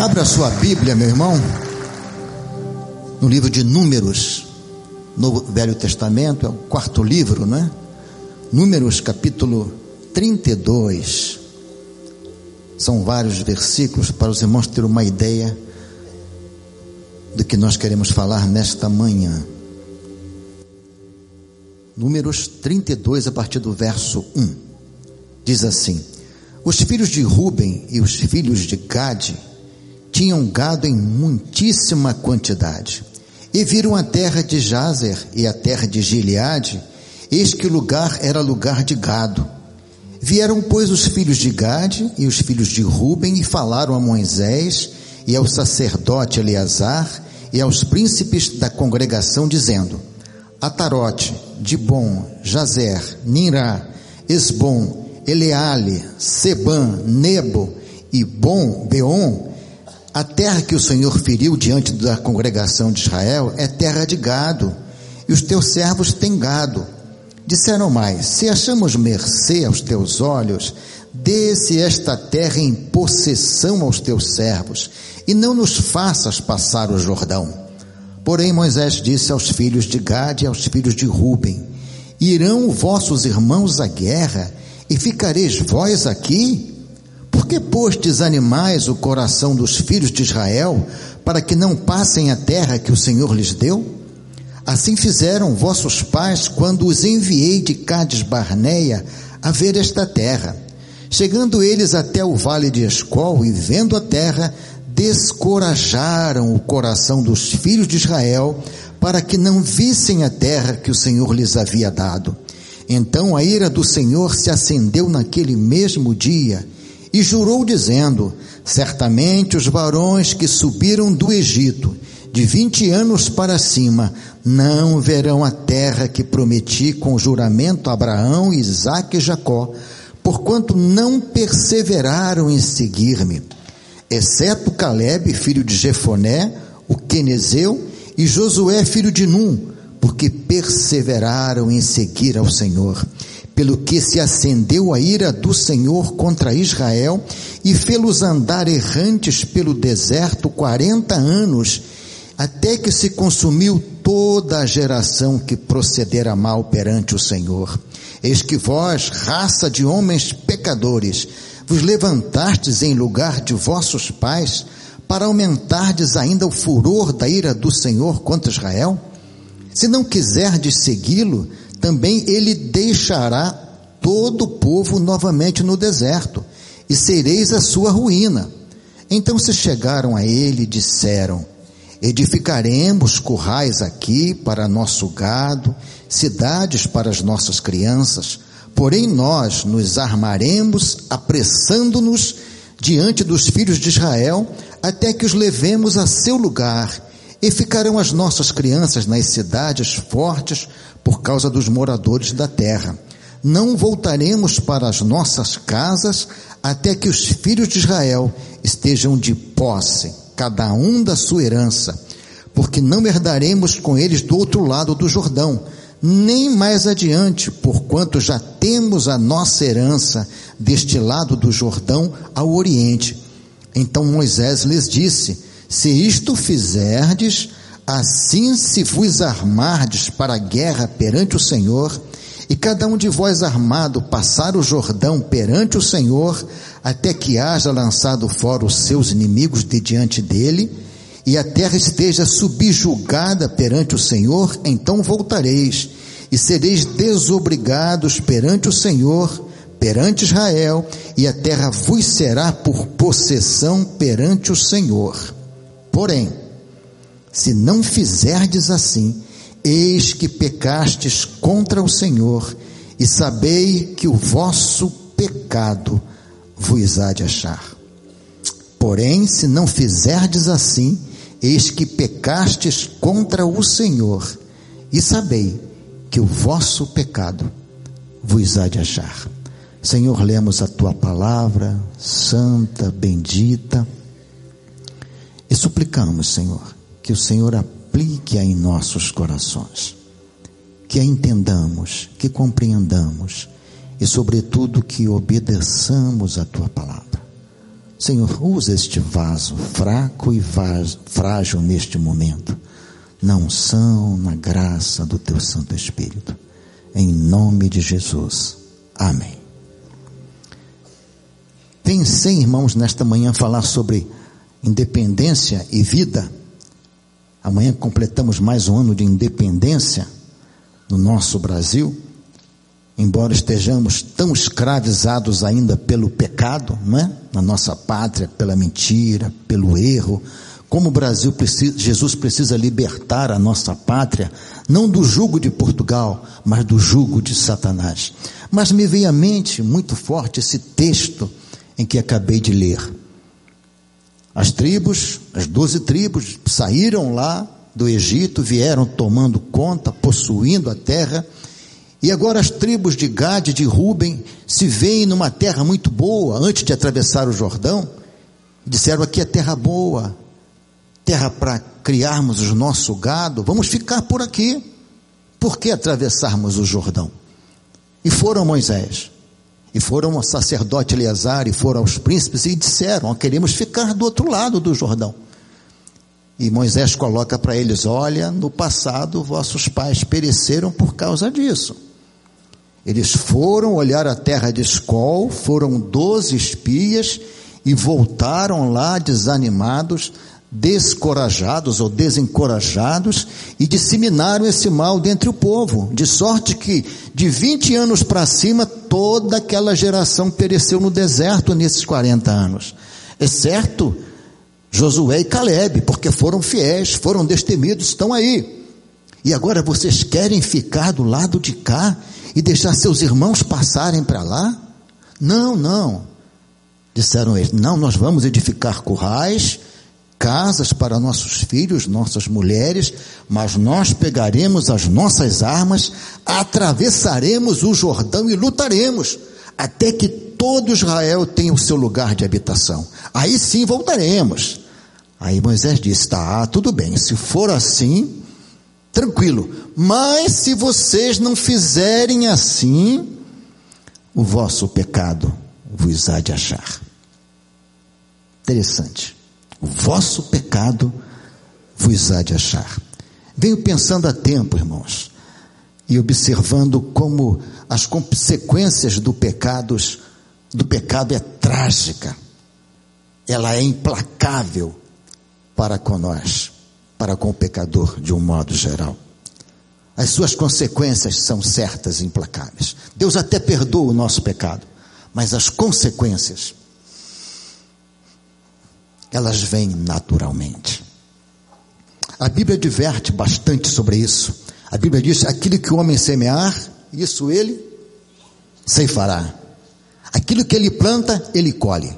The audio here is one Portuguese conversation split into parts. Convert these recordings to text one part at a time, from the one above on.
Abra sua Bíblia, meu irmão, no livro de Números, no Velho Testamento, é o quarto livro, não é? Números, capítulo 32. São vários versículos para os irmãos terem uma ideia do que nós queremos falar nesta manhã. Números 32, a partir do verso 1. Diz assim: Os filhos de Ruben e os filhos de Gade tinham gado em muitíssima quantidade. E viram a terra de Jazer e a terra de Gileade, eis que o lugar era lugar de gado. Vieram, pois, os filhos de Gade e os filhos de Ruben e falaram a Moisés e ao sacerdote Eleazar e aos príncipes da congregação, dizendo: Atarote, Dibon, Jazer, Nirá, Esbom, Eleale, Seban, Nebo e Bom, Beon, a terra que o Senhor feriu diante da congregação de Israel é terra de gado, e os teus servos têm gado. Disseram mais: Se achamos mercê aos teus olhos, dê-se esta terra em possessão aos teus servos, e não nos faças passar o Jordão. Porém, Moisés disse aos filhos de Gade e aos filhos de Ruben: Irão vossos irmãos à guerra, e ficareis vós aqui? Que postes animais o coração dos filhos de Israel, para que não passem a terra que o Senhor lhes deu? Assim fizeram vossos pais quando os enviei de Cades Barneia a ver esta terra. Chegando eles até o vale de Escol e vendo a terra, descorajaram o coração dos filhos de Israel para que não vissem a terra que o Senhor lhes havia dado. Então a ira do Senhor se acendeu naquele mesmo dia e jurou dizendo: Certamente os varões que subiram do Egito, de vinte anos para cima, não verão a terra que prometi com juramento a Abraão, Isaque e Jacó, porquanto não perseveraram em seguir-me, exceto Caleb, filho de Jefoné, o Quenezeu, e Josué, filho de Num, porque perseveraram em seguir ao Senhor pelo que se acendeu a ira do Senhor contra Israel e fê-los andar errantes pelo deserto quarenta anos, até que se consumiu toda a geração que procedera mal perante o Senhor. Eis que vós, raça de homens pecadores, vos levantastes em lugar de vossos pais, para aumentardes ainda o furor da ira do Senhor contra Israel? Se não quiserdes segui-lo, também ele deixará todo o povo novamente no deserto, e sereis a sua ruína. Então se chegaram a ele e disseram: Edificaremos currais aqui para nosso gado, cidades para as nossas crianças, porém nós nos armaremos, apressando-nos diante dos filhos de Israel, até que os levemos a seu lugar, e ficarão as nossas crianças nas cidades fortes, por causa dos moradores da terra. Não voltaremos para as nossas casas até que os filhos de Israel estejam de posse, cada um da sua herança, porque não herdaremos com eles do outro lado do Jordão, nem mais adiante, porquanto já temos a nossa herança deste lado do Jordão ao oriente. Então Moisés lhes disse: Se isto fizerdes, Assim se vos armardes para a guerra perante o Senhor, e cada um de vós armado passar o Jordão perante o Senhor, até que haja lançado fora os seus inimigos de diante dele, e a terra esteja subjugada perante o Senhor, então voltareis, e sereis desobrigados perante o Senhor, perante Israel, e a terra vos será por possessão perante o Senhor. Porém, se não fizerdes assim, eis que pecastes contra o Senhor, e sabei que o vosso pecado vos há de achar. Porém, se não fizerdes assim, eis que pecastes contra o Senhor, e sabei que o vosso pecado vos há de achar. Senhor, lemos a tua palavra, santa, bendita, e suplicamos, Senhor, que o Senhor aplique em nossos corações, que a entendamos, que compreendamos e, sobretudo, que obedeçamos a tua palavra. Senhor, usa este vaso fraco e frágil neste momento, na unção, na graça do teu Santo Espírito. Em nome de Jesus. Amém. Pensei, irmãos, nesta manhã falar sobre independência e vida. Amanhã completamos mais um ano de independência no nosso Brasil embora estejamos tão escravizados ainda pelo pecado, não é? Na nossa pátria, pela mentira, pelo erro, como o Brasil precisa, Jesus precisa libertar a nossa pátria, não do jugo de Portugal, mas do jugo de Satanás. Mas me veio à mente muito forte esse texto em que acabei de ler. As tribos, as doze tribos, saíram lá do Egito, vieram tomando conta, possuindo a terra, e agora as tribos de Gade e de Ruben se veem numa terra muito boa antes de atravessar o Jordão. Disseram aqui é terra boa, terra para criarmos o nosso gado, vamos ficar por aqui. Por que atravessarmos o Jordão? E foram Moisés, e foram o sacerdote Eleazar, e foram os príncipes, e disseram: queremos ficar do outro lado do Jordão. E Moisés coloca para eles: olha, no passado vossos pais pereceram por causa disso. Eles foram olhar a terra de Escol, foram doze espias e voltaram lá desanimados, descorajados ou desencorajados e disseminaram esse mal dentre o povo, de sorte que de 20 anos para cima toda aquela geração pereceu no deserto nesses 40 anos, exceto Josué e Caleb, porque foram fiéis, foram destemidos, estão aí. E agora vocês querem ficar do lado de cá e deixar seus irmãos passarem para lá? Não, não. Disseram eles: não, nós vamos edificar currais, casas para nossos filhos, nossas mulheres, mas nós pegaremos as nossas armas, atravessaremos o Jordão e lutaremos, até que todo Israel tenha o seu lugar de habitação. Aí sim voltaremos. Aí Moisés disse: tá, tudo bem, se for assim, tranquilo. Mas se vocês não fizerem assim, o vosso pecado vos há de achar. Interessante. Vosso pecado vos há de achar. Venho pensando há tempo, irmãos, e observando como as consequências do pecados do pecado é trágica. Ela é implacável para com nós para com o pecador de um modo geral. As suas consequências são certas e implacáveis. Deus até perdoa o nosso pecado, mas as consequências, elas vêm naturalmente. A Bíblia diverte bastante sobre isso. A Bíblia diz: aquilo que o homem semear, isso ele ceifará. Aquilo que ele planta, ele colhe.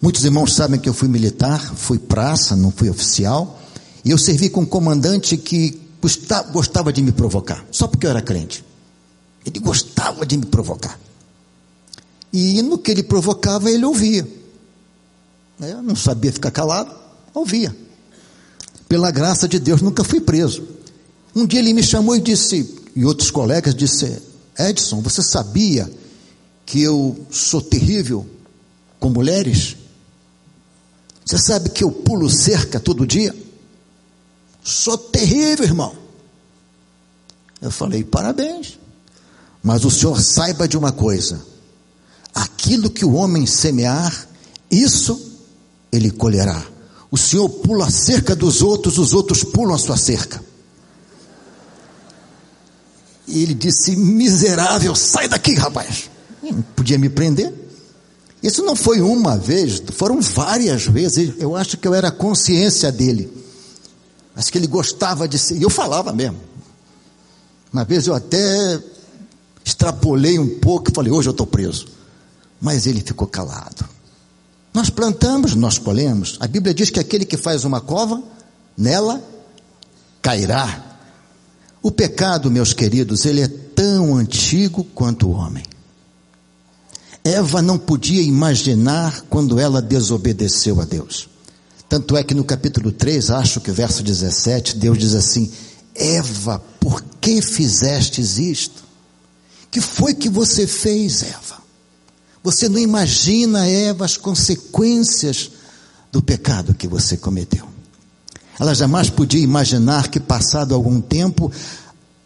Muitos irmãos sabem que eu fui militar, fui praça, não fui oficial. E eu servi com um comandante que gostava de me provocar, só porque eu era crente. Ele gostava de me provocar. E no que ele provocava, ele ouvia. Eu não sabia ficar calado, ouvia. Pela graça de Deus, nunca fui preso. Um dia ele me chamou e disse, e outros colegas disse, Edson, você sabia que eu sou terrível com mulheres? Você sabe que eu pulo cerca todo dia? Sou terrível, irmão. Eu falei: parabéns. Mas o senhor saiba de uma coisa: aquilo que o homem semear, isso ele colherá. O senhor pula a cerca dos outros, os outros pulam a sua cerca. E ele disse: miserável, sai daqui, rapaz. Não podia me prender. Isso não foi uma vez, foram várias vezes. Eu acho que eu era consciência dele mas que ele gostava de ser, e eu falava mesmo. Uma vez eu até extrapolei um pouco e falei, hoje eu estou preso. Mas ele ficou calado. Nós plantamos, nós colhemos. A Bíblia diz que aquele que faz uma cova, nela cairá. O pecado, meus queridos, ele é tão antigo quanto o homem. Eva não podia imaginar quando ela desobedeceu a Deus. Tanto é que no capítulo 3, acho que verso 17, Deus diz assim: Eva, por que fizestes isto? Que foi que você fez, Eva? Você não imagina, Eva, as consequências do pecado que você cometeu. Ela jamais podia imaginar que, passado algum tempo,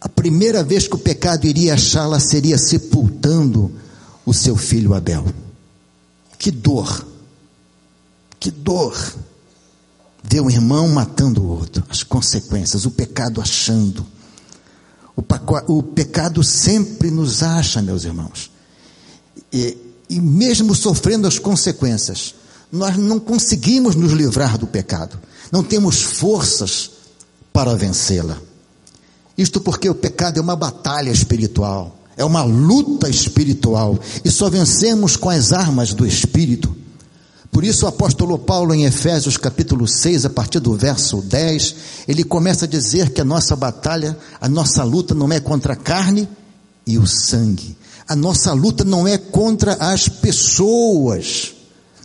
a primeira vez que o pecado iria achá-la seria sepultando o seu filho Abel. Que dor, que dor. Ver um irmão matando o outro, as consequências, o pecado achando. O, pecado sempre nos acha, meus irmãos. E, e mesmo sofrendo as consequências, nós não conseguimos nos livrar do pecado. Não temos forças para vencê-la. Isto porque o pecado é uma batalha espiritual, é uma luta espiritual, e só vencemos com as armas do Espírito. Por isso o apóstolo Paulo em Efésios capítulo 6, a partir do verso 10, ele começa a dizer que a nossa batalha, a nossa luta não é contra a carne e o sangue. A nossa luta não é contra as pessoas.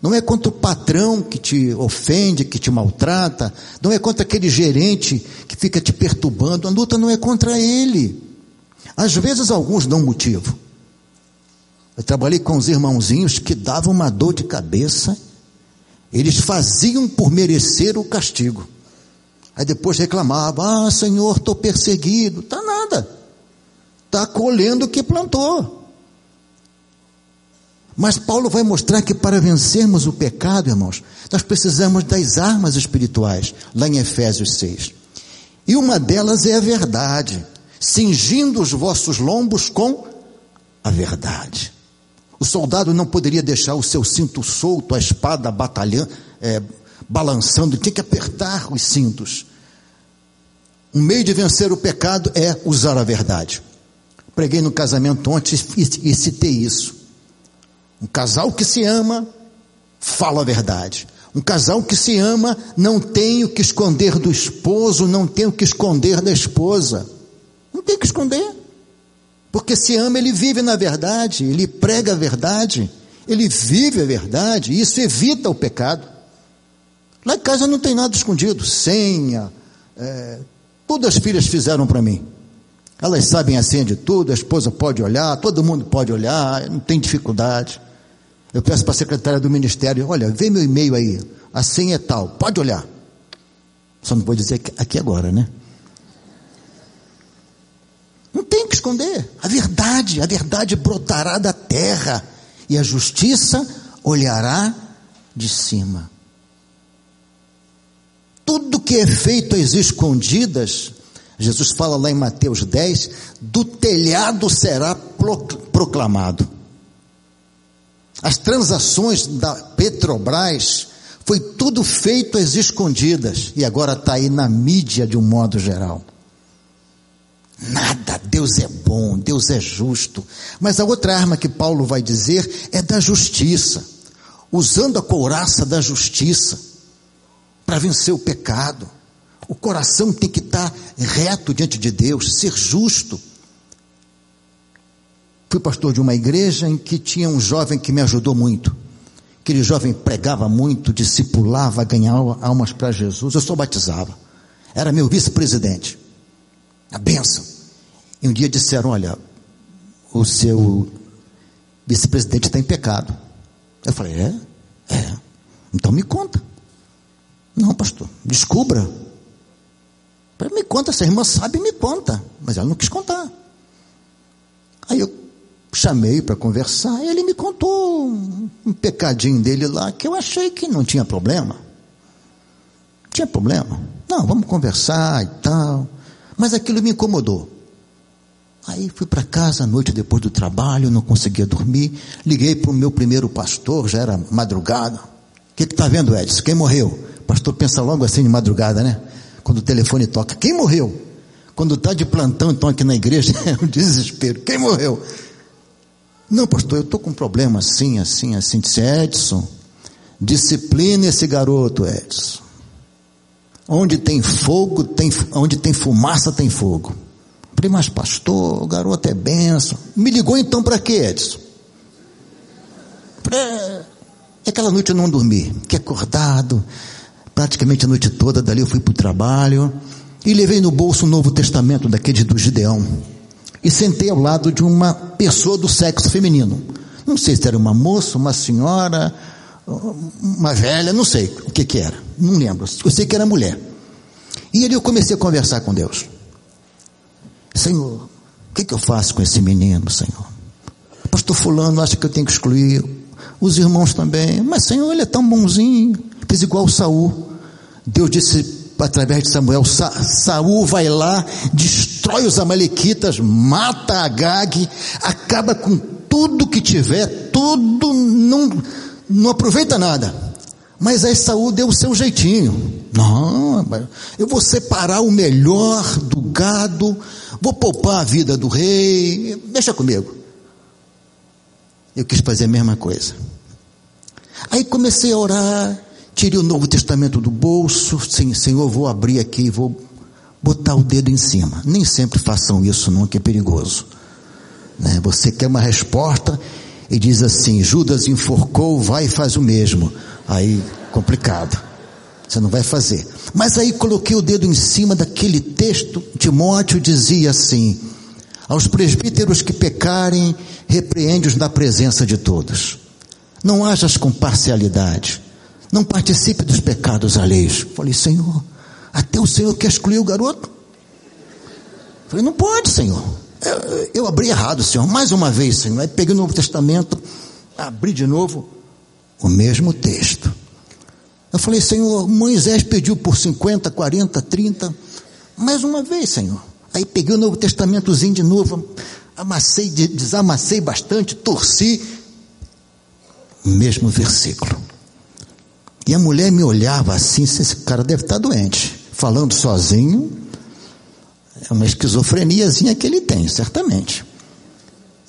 Não é contra o patrão que te ofende, que te maltrata, não é contra aquele gerente que fica te perturbando, a luta não é contra ele. Às vezes alguns dão motivo. Eu trabalhei com os irmãozinhos que davam uma dor de cabeça eles faziam por merecer o castigo. Aí depois reclamavam: Ah, Senhor, estou perseguido. Tá nada. Está colhendo o que plantou. Mas Paulo vai mostrar que para vencermos o pecado, irmãos, nós precisamos das armas espirituais, lá em Efésios 6. E uma delas é a verdade, cingindo os vossos lombos com a verdade. O soldado não poderia deixar o seu cinto solto, a espada é, balançando, tinha que apertar os cintos. Um meio de vencer o pecado é usar a verdade. Preguei no casamento ontem e citei isso. Um casal que se ama, fala a verdade. Um casal que se ama não tem o que esconder do esposo, não tem o que esconder da esposa. Não tem o que esconder. Porque se ama, ele vive na verdade, ele prega a verdade, ele vive a verdade, e isso evita o pecado. Lá em casa não tem nada escondido, senha, é, tudo as filhas fizeram para mim. Elas sabem a senha de tudo, a esposa pode olhar, todo mundo pode olhar, não tem dificuldade. Eu peço para a secretária do ministério, olha, vê meu e-mail aí, a senha é tal, pode olhar. Só não vou dizer aqui agora, né? Não tem que esconder. A verdade, a verdade brotará da terra e a justiça olhará de cima. Tudo que é feito às escondidas, Jesus fala lá em Mateus 10, do telhado será proclamado. As transações da Petrobras foi tudo feito às escondidas e agora está aí na mídia de um modo geral. Nada, Deus é bom, Deus é justo. Mas a outra arma que Paulo vai dizer é da justiça, usando a couraça da justiça para vencer o pecado. O coração tem que estar reto diante de Deus, ser justo. Fui pastor de uma igreja em que tinha um jovem que me ajudou muito. Aquele jovem pregava muito, discipulava, ganhava almas para Jesus. Eu só batizava. Era meu vice-presidente a bênção. E um dia disseram: Olha, o seu vice-presidente está em pecado. Eu falei: É? É. Então me conta. Não, pastor, descubra. Me conta, essa irmã sabe, me conta. Mas ela não quis contar. Chamei para conversar e ele me contou um, um pecadinho dele lá que eu achei que não tinha problema. Tinha problema. Não, vamos conversar e tal. Mas aquilo me incomodou. Aí fui para casa à noite depois do trabalho, não conseguia dormir. Liguei para o meu primeiro pastor, já era madrugada. O que está vendo, Edson? Quem morreu? Pastor pensa logo assim de madrugada, né? Quando o telefone toca. Quem morreu? Quando está de plantão, então aqui na igreja, é um desespero. Quem morreu? Não, pastor, eu estou com um problema assim, assim, assim. Disse, Edson, disciplina esse garoto, Edson. Onde tem fogo, tem, onde tem fumaça, tem fogo. Falei, mas pastor, o garoto é benção. Me ligou então para quê, Edson? Pra... Aquela noite eu não dormi, fiquei acordado, praticamente a noite toda, dali eu fui para o trabalho e levei no bolso o Novo Testamento daquele do Gideão e sentei ao lado de uma pessoa do sexo feminino. Não sei se era uma moça, uma senhora, uma velha, não sei o que que era. Não lembro. Eu sei que era mulher. E ali eu comecei a conversar com Deus. Senhor, o que, que eu faço com esse menino, Senhor? Pastor fulano acha que eu tenho que excluir. Os irmãos também. Mas Senhor, ele é tão bonzinho. Fez igual o Saul. Deus disse através de Samuel, Sa Saul vai lá, destrói os amalequitas, mata Agag, acaba com tudo que tiver, tudo, não, não aproveita nada. Mas aí Saul deu o seu jeitinho. Não, eu vou separar o melhor do gado, vou poupar a vida do rei, deixa comigo. Eu quis fazer a mesma coisa. Aí comecei a orar, tirei o Novo Testamento do bolso, sim, Senhor, vou abrir aqui e vou botar o dedo em cima. Nem sempre façam isso, não, que é perigoso. Né? Você quer uma resposta e diz assim: Judas enforcou, vai e faz o mesmo. Aí, complicado. Você não vai fazer. Mas aí coloquei o dedo em cima daquele texto. Timóteo dizia assim: Aos presbíteros que pecarem, repreende-os na presença de todos. Não hajas com parcialidade. Não participe dos pecados alheios. Falei, Senhor, até o Senhor quer excluir o garoto? Falei, não pode, Senhor. Eu, eu abri errado, Senhor. Mais uma vez, Senhor. Aí peguei o Novo Testamento, abri de novo o mesmo texto. Eu falei, Senhor, Moisés pediu por 50, 40, 30. Mais uma vez, Senhor. Aí peguei o Novo Testamentozinho de novo, amassei, desamassei bastante, torci. O mesmo versículo. E a mulher me olhava assim, esse cara deve estar doente. Falando sozinho, é uma esquizofreniazinha que ele tem, certamente.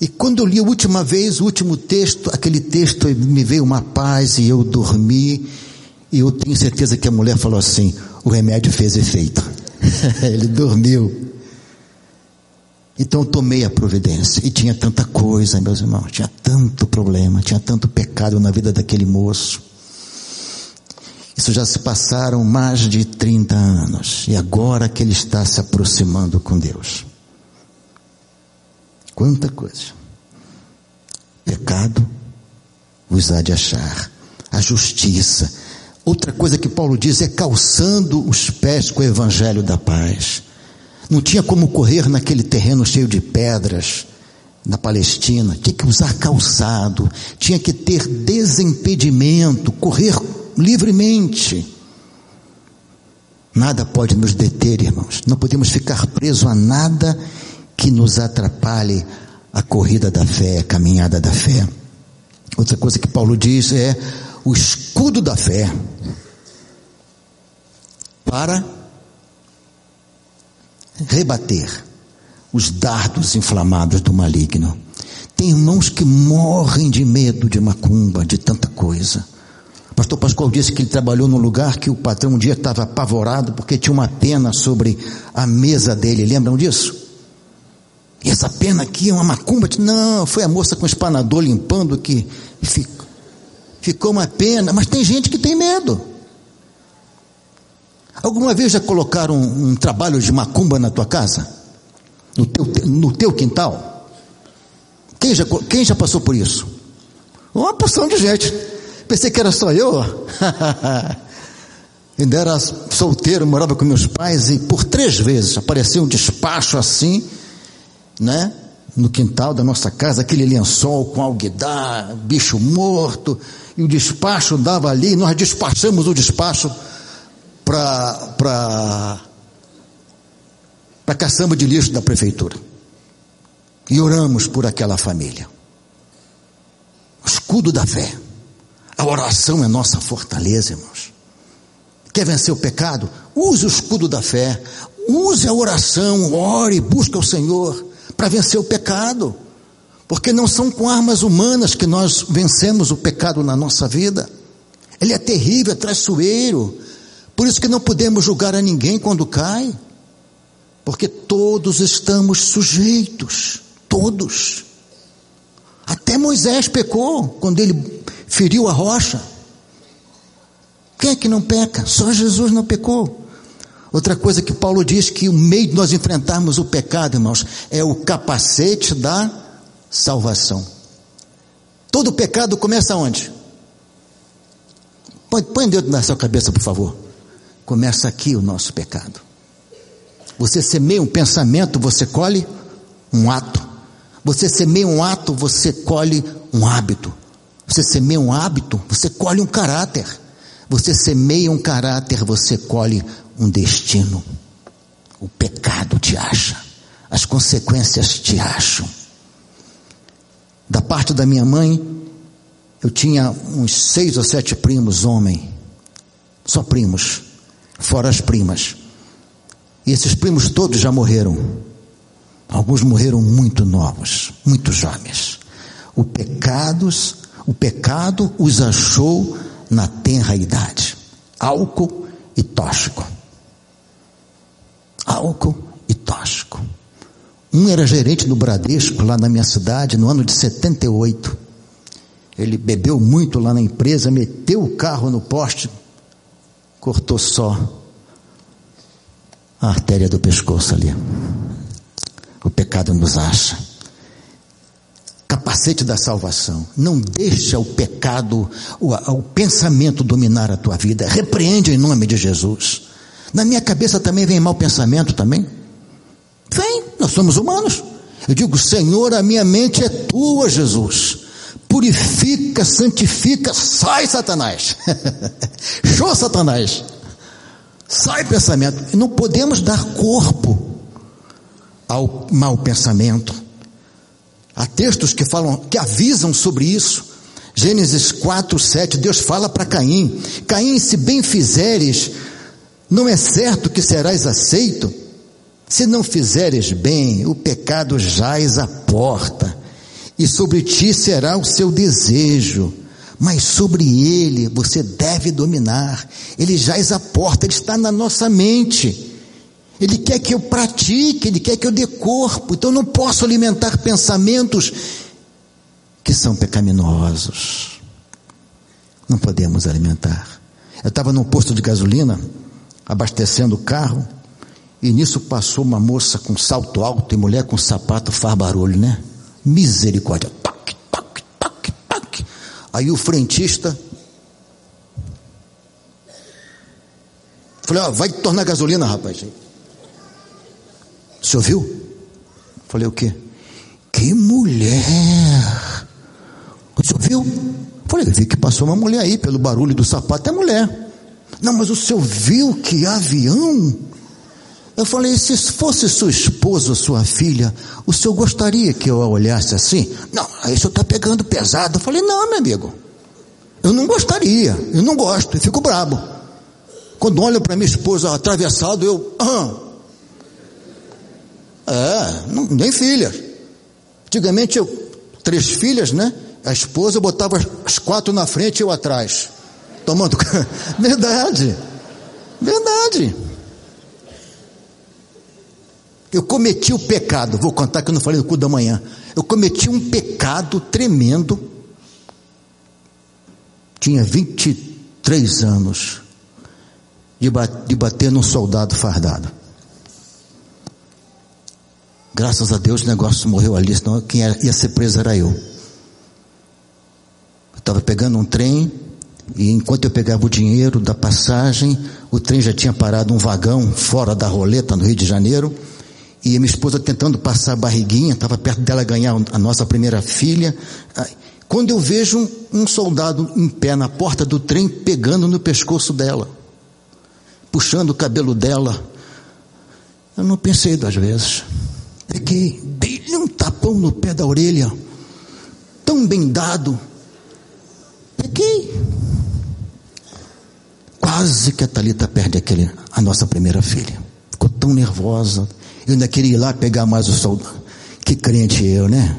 E quando eu li a última vez, o último texto, aquele texto me veio uma paz e eu dormi. E eu tenho certeza que a mulher falou assim: o remédio fez efeito. ele dormiu. Então eu tomei a providência. E tinha tanta coisa, meus irmãos, tinha tanto problema, tinha tanto pecado na vida daquele moço. Isso já se passaram mais de 30 anos. E agora que ele está se aproximando com Deus. Quanta coisa. Pecado os há de achar. A justiça. Outra coisa que Paulo diz é calçando os pés com o evangelho da paz. Não tinha como correr naquele terreno cheio de pedras na Palestina, tinha que usar calçado, tinha que ter desimpedimento, correr livremente. Nada pode nos deter, irmãos. Não podemos ficar presos a nada que nos atrapalhe a corrida da fé, a caminhada da fé. Outra coisa que Paulo diz é o escudo da fé para rebater os dardos inflamados do maligno. Tem irmãos que morrem de medo de macumba, de tanta coisa. Pastor Pascoal disse que ele trabalhou num lugar que o patrão um dia estava apavorado porque tinha uma pena sobre a mesa dele. Lembram disso? E essa pena aqui é uma macumba? Não, foi a moça com o espanador limpando que ficou, ficou uma pena. Mas tem gente que tem medo. Alguma vez já colocaram um, um trabalho de macumba na tua casa? No teu, no teu quintal? Quem já, quem já passou por isso? Uma porção de gente. Pensei que era só eu. Ainda era solteiro, morava com meus pais e por três vezes apareceu um despacho assim, né? No quintal da nossa casa, aquele lençol com alguidar, bicho morto, e o despacho dava ali, nós despachamos o despacho para para para caçamba de lixo da prefeitura. E oramos por aquela família. Escudo da fé. A oração é nossa fortaleza, irmãos. Quer vencer o pecado? Use o escudo da fé. Use a oração, ore, busque o Senhor para vencer o pecado. Porque não são com armas humanas que nós vencemos o pecado na nossa vida. Ele é terrível, é traiçoeiro, por isso que não podemos julgar a ninguém quando cai, porque todos estamos sujeitos, todos. Até Moisés pecou quando ele feriu a rocha. Quem é que não peca? Só Jesus não pecou. Outra coisa que Paulo diz que o meio de nós enfrentarmos o pecado, irmãos, é o capacete da salvação. Todo pecado começa onde? Põe, põe dedo na sua cabeça, por favor. Começa aqui o nosso pecado. Você semeia um pensamento, você colhe um ato. Você semeia um ato, você colhe um hábito. Você semeia um hábito, você colhe um caráter. Você semeia um caráter, você colhe um destino. O pecado te acha, as consequências te acham. Da parte da minha mãe, eu tinha uns seis ou sete primos, homem, só primos, fora as primas. E esses primos todos já morreram. Alguns morreram muito novos, muito jovens. O pecados, o pecado os achou na tenra idade. Álcool e tóxico. Álcool e tóxico. Um era gerente do Bradesco, lá na minha cidade, no ano de 78. Ele bebeu muito lá na empresa, meteu o carro no poste, cortou só a artéria do pescoço ali. O pecado nos acha. Capacete da salvação. Não deixa o pecado, o, o pensamento dominar a tua vida. Repreende em nome de Jesus. Na minha cabeça também vem mau pensamento também. Vem, nós somos humanos. Eu digo, Senhor, a minha mente é tua, Jesus. Purifica, santifica, sai Satanás. Show Satanás. Sai pensamento. Não podemos dar corpo ao mau pensamento. Há textos que falam, que avisam sobre isso. Gênesis 4, 7, Deus fala para Caim: Caim, se bem fizeres, não é certo que serás aceito? Se não fizeres bem, o pecado jaz à porta, e sobre ti será o seu desejo, mas sobre ele você deve dominar. Ele jaz à porta, ele está na nossa mente. Ele quer que eu pratique, ele quer que eu dê corpo. Então eu não posso alimentar pensamentos que são pecaminosos. Não podemos alimentar. Eu estava num posto de gasolina, abastecendo o carro, e nisso passou uma moça com salto alto e mulher com sapato faz barulho, né? Misericórdia. Toque, toque, toque, toque. Aí o frentista Falei, ó, vai tornar gasolina, rapaz. Você ouviu? Falei o quê? Que mulher! Você ouviu? Falei, vi que passou uma mulher aí, pelo barulho do sapato, é mulher. Não, mas o senhor viu que avião? Eu falei, se fosse sua esposa ou sua filha, o senhor gostaria que eu a olhasse assim? Não, aí o senhor está pegando pesado. Eu falei, não, meu amigo. Eu não gostaria, eu não gosto, eu fico brabo. Quando olho para minha esposa atravessado, eu. É, não, nem filhas. Antigamente eu, três filhas, né? A esposa botava as quatro na frente e eu atrás. Tomando. Verdade. Verdade. Eu cometi o pecado, vou contar que eu não falei no cu da manhã. Eu cometi um pecado tremendo. Tinha 23 anos de bater num soldado fardado. Graças a Deus o negócio morreu ali, senão quem ia ser preso era eu. Eu estava pegando um trem, e enquanto eu pegava o dinheiro da passagem, o trem já tinha parado um vagão fora da roleta no Rio de Janeiro, e minha esposa tentando passar a barriguinha, estava perto dela ganhar a nossa primeira filha. Quando eu vejo um, um soldado em pé na porta do trem pegando no pescoço dela, puxando o cabelo dela, eu não pensei duas vezes. Peguei, dei-lhe um tapão no pé da orelha, tão bem dado. Peguei. Quase que a Talita perde aquele, a nossa primeira filha. Ficou tão nervosa. Eu ainda queria ir lá pegar mais o soldado. Que crente eu, né?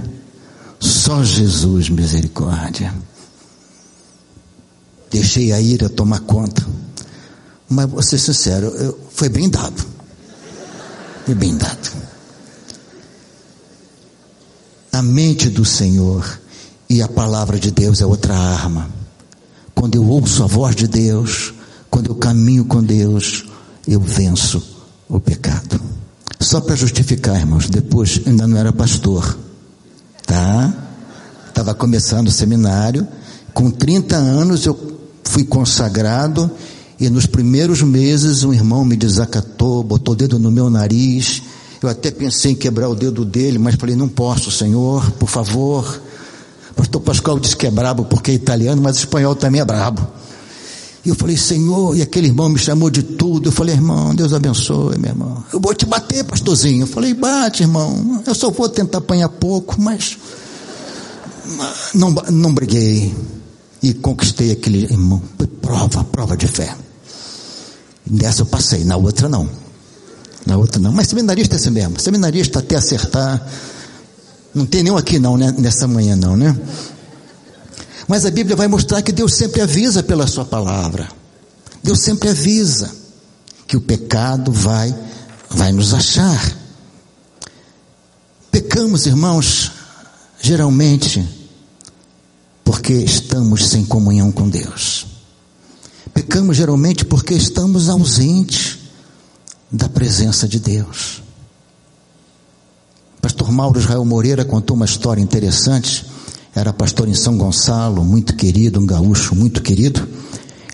Só Jesus, misericórdia. Deixei a ira tomar conta. Mas vou ser sincero, eu, foi bem dado. Foi bem dado mente do Senhor e a palavra de Deus é outra arma. Quando eu ouço a voz de Deus, quando eu caminho com Deus, eu venço o pecado. Só para justificar, irmãos, depois ainda não era pastor, tá? estava começando o seminário, com 30 anos eu fui consagrado e nos primeiros meses um irmão me desacatou, botou o dedo no meu nariz. Eu até pensei em quebrar o dedo dele, mas falei, não posso, Senhor, por favor. Pastor Pascoal disse que é brabo porque é italiano, mas espanhol também é brabo. E eu falei, Senhor, e aquele irmão me chamou de tudo. Eu falei, irmão, Deus abençoe, meu irmão. Eu vou te bater, pastorzinho. Eu falei, bate, irmão. Eu só vou tentar apanhar pouco, mas não, não briguei. E conquistei aquele irmão. Foi prova, prova de fé. Nessa eu passei, na outra não. Na outra não. Mas seminarista é assim mesmo. Seminarista até acertar. Não tem nenhum aqui não, né? Nessa manhã não, né? Mas a Bíblia vai mostrar que Deus sempre avisa pela sua palavra. Deus sempre avisa que o pecado vai vai nos achar. Pecamos, irmãos, geralmente porque estamos sem comunhão com Deus. Pecamos geralmente porque estamos ausentes da presença de Deus. Pastor Mauro Israel Moreira contou uma história interessante. Era pastor em São Gonçalo, muito querido, um gaúcho muito querido.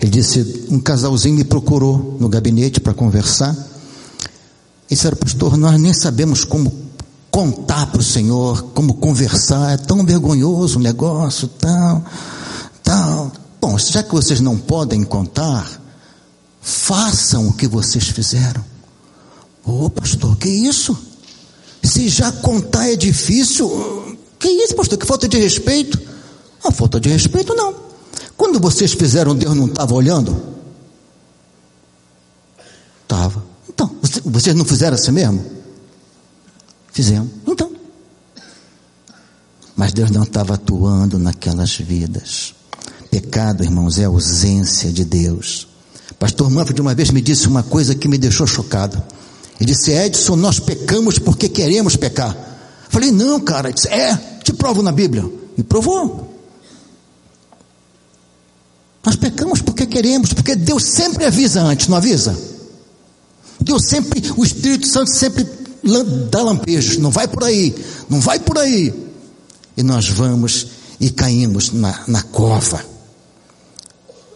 Ele disse: um casalzinho me procurou no gabinete para conversar. E disse: Pastor, nós nem sabemos como contar para o Senhor, como conversar. É tão vergonhoso o negócio, tal, tal. Bom, já que vocês não podem contar, façam o que vocês fizeram. Ô oh, pastor, que isso? Se já contar é difícil, que isso, pastor? Que falta de respeito? A falta de respeito não. Quando vocês fizeram, Deus não estava olhando? Estava. Então, vocês não fizeram assim mesmo? Fizemos. Então. Mas Deus não estava atuando naquelas vidas. Pecado, irmãos, é ausência de Deus. Pastor Manfred uma vez me disse uma coisa que me deixou chocado. Ele disse: Edson, nós pecamos porque queremos pecar. Falei: Não, cara. Ele disse: É, te provo na Bíblia. E provou. Nós pecamos porque queremos, porque Deus sempre avisa antes, não avisa? Deus sempre, o Espírito Santo sempre dá lampejos, não vai por aí, não vai por aí. E nós vamos e caímos na, na cova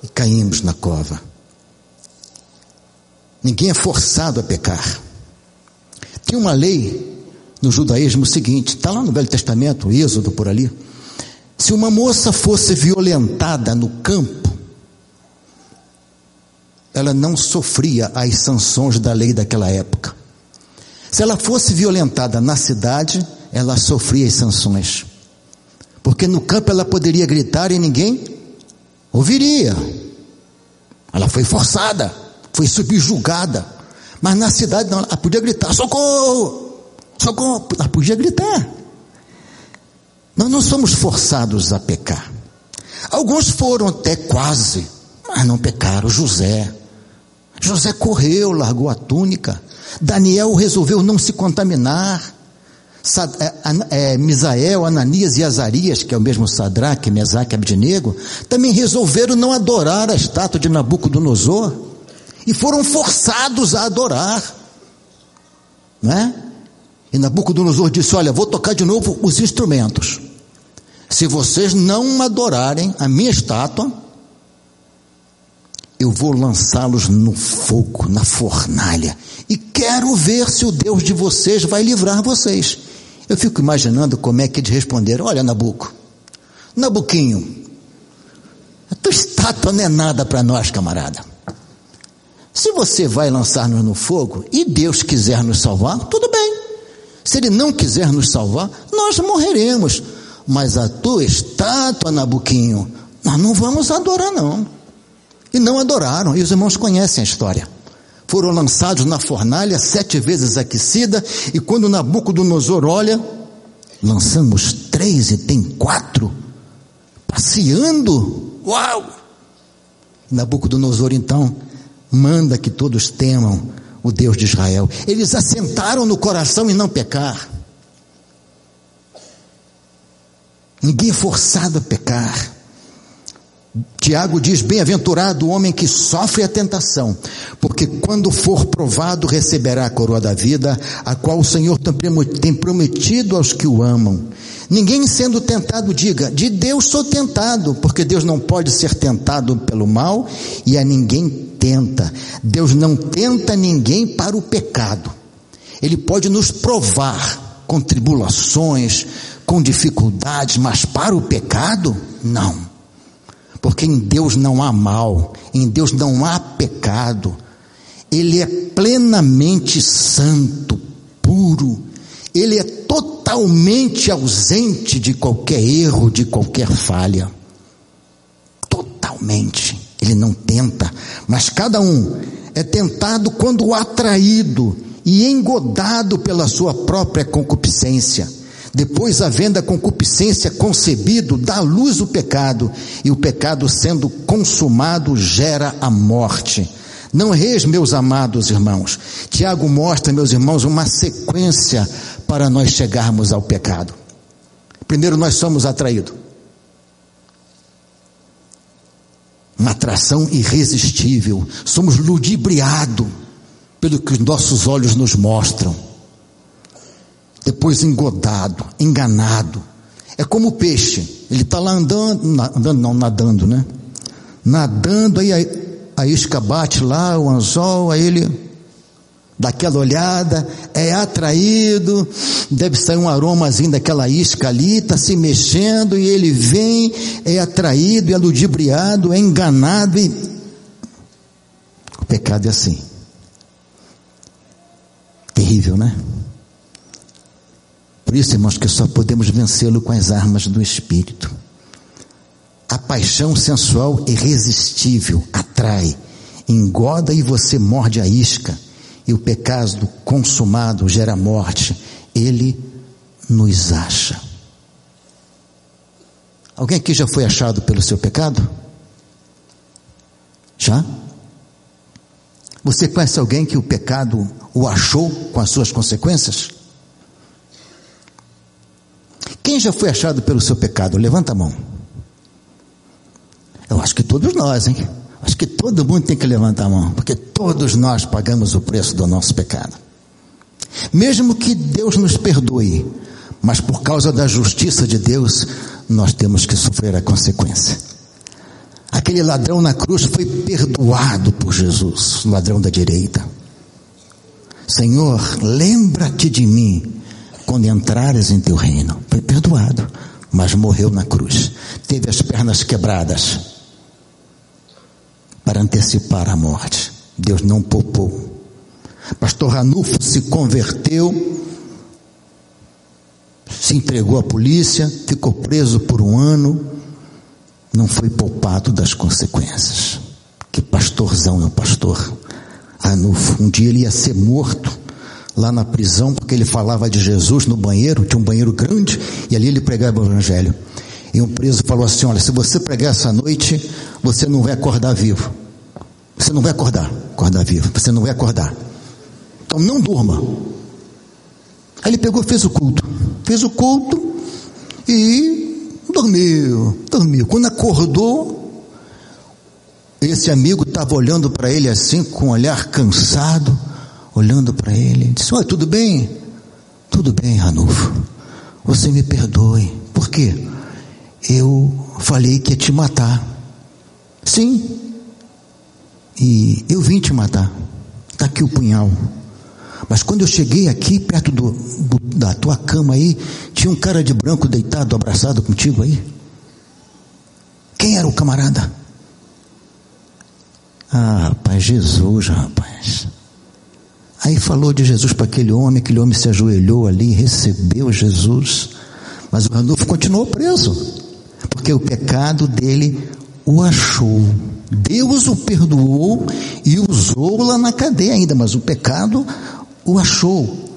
e caímos na cova. Ninguém é forçado a pecar. Tem uma lei no judaísmo seguinte, está lá no Velho Testamento, Êxodo por ali. Se uma moça fosse violentada no campo, ela não sofria as sanções da lei daquela época. Se ela fosse violentada na cidade, ela sofria as sanções. Porque no campo ela poderia gritar e ninguém ouviria. Ela foi forçada, foi subjugada. Mas na cidade não, ela podia gritar: socorro! Socorro! Ela podia gritar. Nós não somos forçados a pecar. Alguns foram até quase, mas não pecaram. José. José correu, largou a túnica. Daniel resolveu não se contaminar. É, é, Misael, Ananias e Azarias, que é o mesmo Sadraque, Mesaque e Abdinego, também resolveram não adorar a estátua de Nabucodonosor e foram forçados a adorar, né? E Nabucodonosor disse: Olha, vou tocar de novo os instrumentos. Se vocês não adorarem a minha estátua, eu vou lançá-los no fogo, na fornalha, e quero ver se o Deus de vocês vai livrar vocês. Eu fico imaginando como é que eles responderam: Olha, Nabuco, Nabuquinho, a tua estátua não é nada para nós, camarada. Se você vai lançar-nos no fogo e Deus quiser nos salvar, tudo bem. Se Ele não quiser nos salvar, nós morreremos. Mas a tua estátua, Nabuquinho, nós não vamos adorar, não. E não adoraram, e os irmãos conhecem a história foram lançados na fornalha, sete vezes aquecida, e quando Nabucodonosor olha, lançamos três e tem quatro, passeando, uau! Nabucodonosor então manda que todos temam o Deus de Israel. Eles assentaram no coração e não pecar. Ninguém é forçado a pecar. Tiago diz: Bem-aventurado o homem que sofre a tentação, porque quando for provado receberá a coroa da vida, a qual o Senhor tem prometido aos que o amam. Ninguém sendo tentado diga: De Deus sou tentado, porque Deus não pode ser tentado pelo mal e a ninguém tenta. Deus não tenta ninguém para o pecado. Ele pode nos provar com tribulações, com dificuldades, mas para o pecado, não. Porque em Deus não há mal, em Deus não há pecado. Ele é plenamente santo, puro. Ele é totalmente ausente de qualquer erro, de qualquer falha. Totalmente. Ele não tenta, mas cada um é tentado quando atraído e engodado pela sua própria concupiscência. Depois, havendo a concupiscência concebido, dá luz o pecado, e o pecado sendo consumado gera a morte. Não reis, meus amados irmãos. Tiago mostra, meus irmãos, uma sequência para nós chegarmos ao pecado. Primeiro, nós somos atraídos. Uma atração irresistível. Somos ludibriados pelo que os nossos olhos nos mostram depois engodado, enganado. É como o peixe, ele está lá andando, andando não, nadando, né? Nadando, aí a, a isca bate lá, o anzol, aí ele dá aquela olhada, é atraído, deve sair um aromazinho daquela isca ali, está se mexendo e ele vem, é atraído, é ludibriado, é enganado e o pecado é assim. Terrível, né? Por isso, irmãos, que só podemos vencê-lo com as armas do Espírito. A paixão sensual irresistível atrai, engoda e você morde a isca, e o pecado consumado gera morte. Ele nos acha. Alguém aqui já foi achado pelo seu pecado? Já? Você conhece alguém que o pecado o achou com as suas consequências? Quem já foi achado pelo seu pecado? Levanta a mão. Eu acho que todos nós, hein? Acho que todo mundo tem que levantar a mão, porque todos nós pagamos o preço do nosso pecado. Mesmo que Deus nos perdoe, mas por causa da justiça de Deus, nós temos que sofrer a consequência. Aquele ladrão na cruz foi perdoado por Jesus, ladrão da direita. Senhor, lembra-te de mim quando entrares em teu reino. Foi perdoado, mas morreu na cruz. Teve as pernas quebradas para antecipar a morte. Deus não poupou. Pastor Ranulfo se converteu, se entregou à polícia, ficou preso por um ano, não foi poupado das consequências. Que pastorzão é o pastor Ranulfo. Um dia ele ia ser morto lá na prisão, porque ele falava de Jesus no banheiro, tinha um banheiro grande, e ali ele pregava o evangelho. E um preso falou assim: Olha, se você pregar essa noite, você não vai acordar vivo. Você não vai acordar, acordar vivo, você não vai acordar. Então não durma. Aí ele pegou, fez o culto, fez o culto e dormiu, dormiu. Quando acordou, esse amigo estava olhando para ele assim, com um olhar cansado olhando para ele, disse: Oi, tudo bem? Tudo bem, Ranulfo. Você me perdoe. Por quê? Eu falei que ia te matar. Sim. E eu vim te matar. Está aqui o punhal. Mas quando eu cheguei aqui, perto do, do, da tua cama aí, tinha um cara de branco deitado, abraçado contigo aí. Quem era o camarada? Ah, rapaz, Jesus, rapaz. Aí falou de Jesus para aquele homem, aquele homem se ajoelhou ali, recebeu Jesus. Mas o Ranulfo continuou preso, porque o pecado dele o achou. Deus o perdoou e usou lá na cadeia ainda, mas o pecado o achou.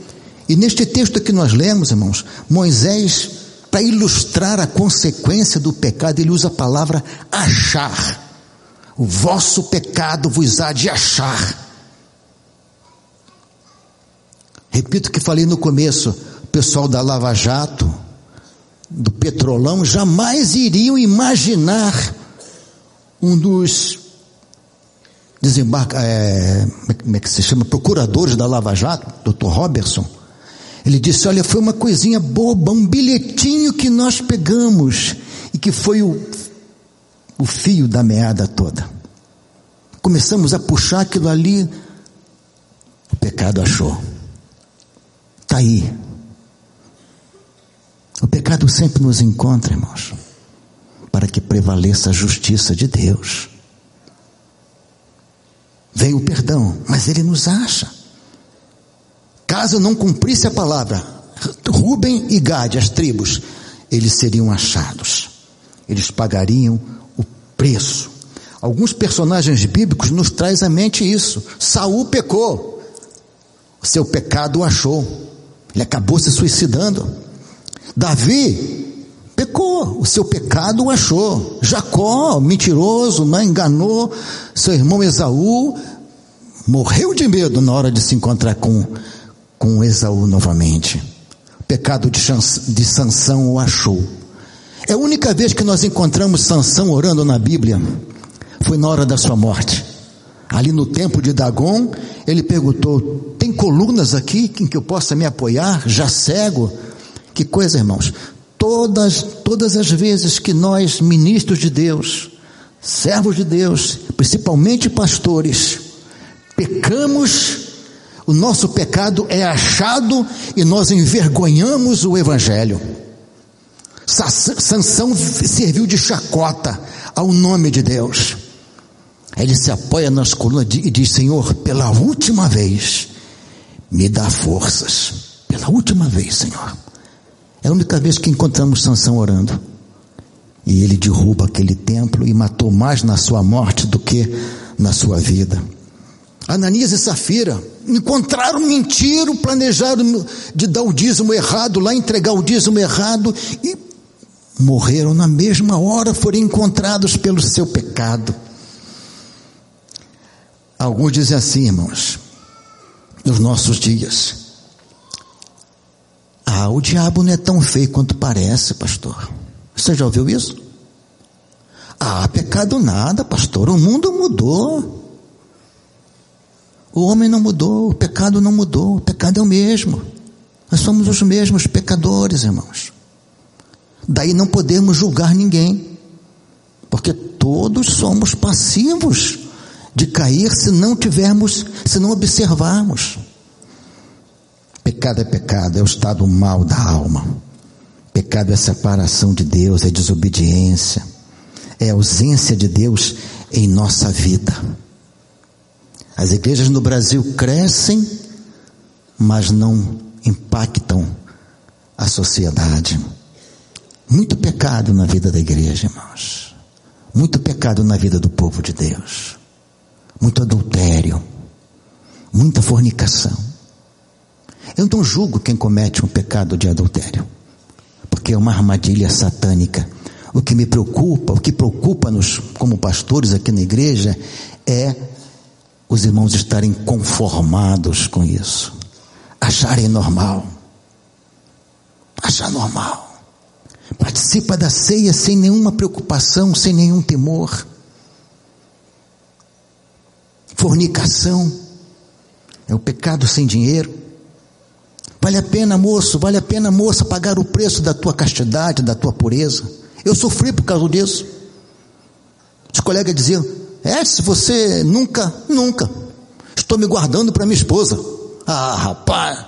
E neste texto que nós lemos, irmãos, Moisés, para ilustrar a consequência do pecado, ele usa a palavra achar. O vosso pecado vos há de achar. Repito o que falei no começo: o pessoal da Lava Jato, do Petrolão, jamais iriam imaginar um dos desembarca, é, como é que se chama, procuradores da Lava Jato, Dr. Robertson, ele disse: Olha, foi uma coisinha boba, um bilhetinho que nós pegamos e que foi o, o fio da meada toda. Começamos a puxar aquilo ali, o pecado achou. Está aí. O pecado sempre nos encontra, irmãos, para que prevaleça a justiça de Deus. Vem o perdão, mas ele nos acha. Caso não cumprisse a palavra, Ruben e Gade, as tribos, eles seriam achados. Eles pagariam o preço. Alguns personagens bíblicos nos traz à mente isso. Saul pecou. Seu pecado o achou. Ele acabou se suicidando. Davi pecou, o seu pecado o achou. Jacó, mentiroso, né, enganou seu irmão Esaú, morreu de medo na hora de se encontrar com com Esaú novamente. O pecado de, de Sansão o achou. É a única vez que nós encontramos Sansão orando na Bíblia. Foi na hora da sua morte. Ali no templo de Dagon, ele perguntou: tem colunas aqui em que eu possa me apoiar? Já cego? Que coisa, irmãos. Todas, todas as vezes que nós, ministros de Deus, servos de Deus, principalmente pastores, pecamos o nosso pecado é achado e nós envergonhamos o Evangelho. Sansão serviu de chacota ao nome de Deus. Ele se apoia nas colunas e diz: Senhor, pela última vez, me dá forças. Pela última vez, Senhor. É a única vez que encontramos Sansão orando. E ele derruba aquele templo e matou mais na sua morte do que na sua vida. Ananias e Safira encontraram mentira, planejaram de dar o dízimo errado lá, entregar o dízimo errado e morreram na mesma hora, foram encontrados pelo seu pecado. Alguns dizem assim, irmãos, nos nossos dias. Ah, o diabo não é tão feio quanto parece, pastor. Você já ouviu isso? Ah, pecado nada, pastor. O mundo mudou. O homem não mudou, o pecado não mudou, o pecado é o mesmo. Nós somos os mesmos pecadores, irmãos. Daí não podemos julgar ninguém, porque todos somos passivos de cair se não tivermos, se não observarmos. Pecado é pecado, é o estado mal da alma. Pecado é separação de Deus, é desobediência, é ausência de Deus em nossa vida. As igrejas no Brasil crescem, mas não impactam a sociedade. Muito pecado na vida da igreja, irmãos. Muito pecado na vida do povo de Deus. Muito adultério. Muita fornicação. Eu não julgo quem comete um pecado de adultério, porque é uma armadilha satânica. O que me preocupa, o que preocupa-nos como pastores aqui na igreja é os irmãos estarem conformados com isso, acharem normal, achar normal. Participa da ceia sem nenhuma preocupação, sem nenhum temor. Fornicação é o pecado sem dinheiro. Vale a pena, moço, vale a pena, moça, pagar o preço da tua castidade, da tua pureza. Eu sofri por causa disso. Os colegas diziam: é, se você nunca, nunca. Estou me guardando para minha esposa. Ah, rapaz.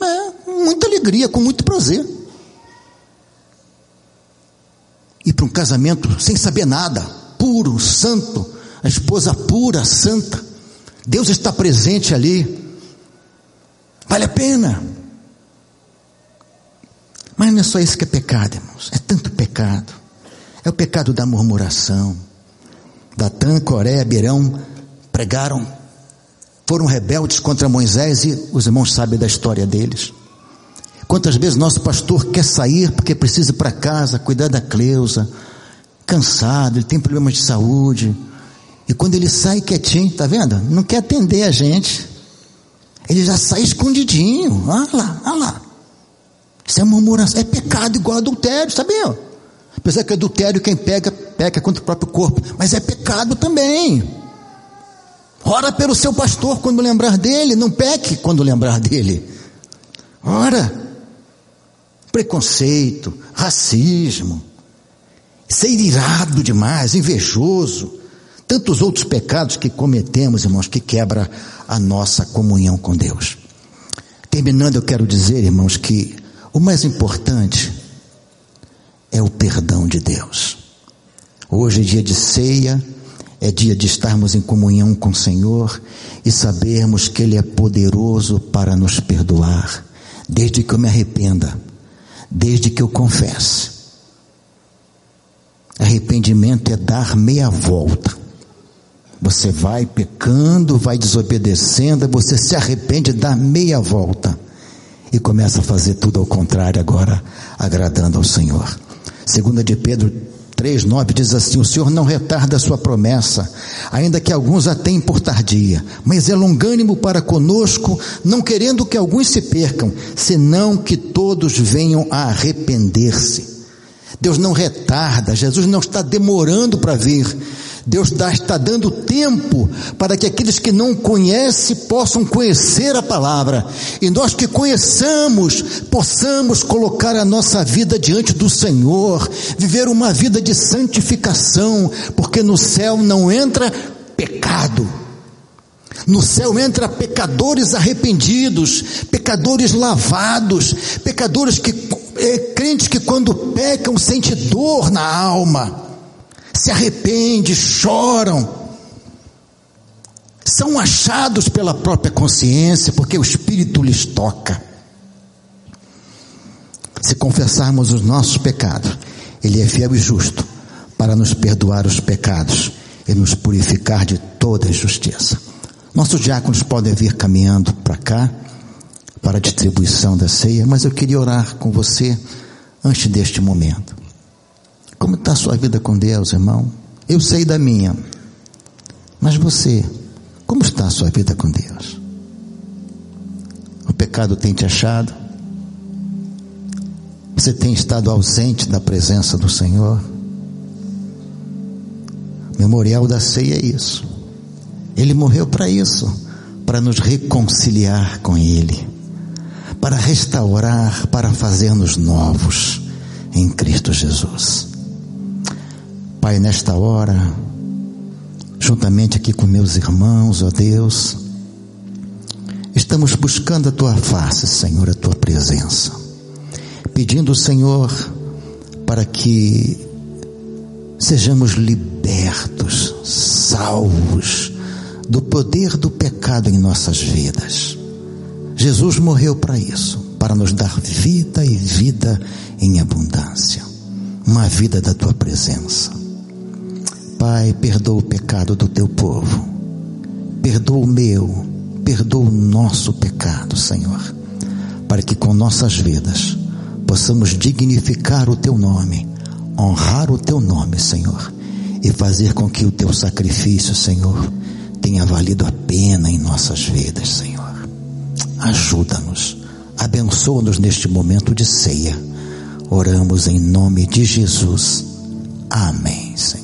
É, muita alegria, com muito prazer. Ir para um casamento sem saber nada, puro, santo, a esposa pura, santa. Deus está presente ali. Vale a pena. Mas não é só isso que é pecado, irmãos. É tanto pecado. É o pecado da murmuração Datã, Coré, Abirão pregaram, foram rebeldes contra Moisés e os irmãos sabem da história deles. Quantas vezes nosso pastor quer sair porque precisa ir para casa, cuidar da Cleusa, cansado, ele tem problemas de saúde. E quando ele sai quietinho, tá vendo? Não quer atender a gente. Ele já sai escondidinho. Olha lá, olha lá. Isso é murmuração, é pecado igual adultério, sabia? Apesar que adultério, quem pega, peca contra o próprio corpo, mas é pecado também. Ora pelo seu pastor quando lembrar dele, não peque quando lembrar dele. Ora, preconceito, racismo, ser irado demais, invejoso, tantos outros pecados que cometemos, irmãos, que quebra a nossa comunhão com Deus. Terminando, eu quero dizer, irmãos, que o mais importante é o perdão de Deus. Hoje é dia de ceia, é dia de estarmos em comunhão com o Senhor e sabermos que Ele é poderoso para nos perdoar, desde que eu me arrependa, desde que eu confesse. Arrependimento é dar meia volta. Você vai pecando, vai desobedecendo, você se arrepende, dá meia volta e começa a fazer tudo ao contrário agora, agradando ao Senhor. Segunda de Pedro 3:9 diz assim: O Senhor não retarda a sua promessa, ainda que alguns a tenham por tardia, mas é longânimo para conosco, não querendo que alguns se percam, senão que todos venham a arrepender-se. Deus não retarda, Jesus não está demorando para vir, Deus está dando tempo para que aqueles que não conhecem possam conhecer a palavra. E nós que conheçamos, possamos colocar a nossa vida diante do Senhor, viver uma vida de santificação, porque no céu não entra pecado. No céu entra pecadores arrependidos, pecadores lavados, pecadores que, é, crentes que quando pecam sente dor na alma se arrependem, choram, são achados pela própria consciência, porque o Espírito lhes toca. Se confessarmos os nossos pecados, Ele é fiel e justo para nos perdoar os pecados e nos purificar de toda injustiça. Nossos diáconos podem vir caminhando para cá, para a distribuição da ceia, mas eu queria orar com você antes deste momento. Como está a sua vida com Deus, irmão? Eu sei da minha. Mas você, como está a sua vida com Deus? O pecado tem te achado? Você tem estado ausente da presença do Senhor? Memorial da ceia é isso. Ele morreu para isso, para nos reconciliar com Ele, para restaurar, para fazer-nos novos em Cristo Jesus. Pai, nesta hora, juntamente aqui com meus irmãos, ó Deus, estamos buscando a tua face, Senhor, a tua presença, pedindo, Senhor, para que sejamos libertos, salvos do poder do pecado em nossas vidas. Jesus morreu para isso, para nos dar vida e vida em abundância, uma vida da tua presença. Pai, perdoa o pecado do teu povo, perdoa o meu, perdoa o nosso pecado, Senhor, para que com nossas vidas possamos dignificar o teu nome, honrar o teu nome, Senhor, e fazer com que o teu sacrifício, Senhor, tenha valido a pena em nossas vidas, Senhor. Ajuda-nos, abençoa-nos neste momento de ceia. Oramos em nome de Jesus. Amém, Senhor.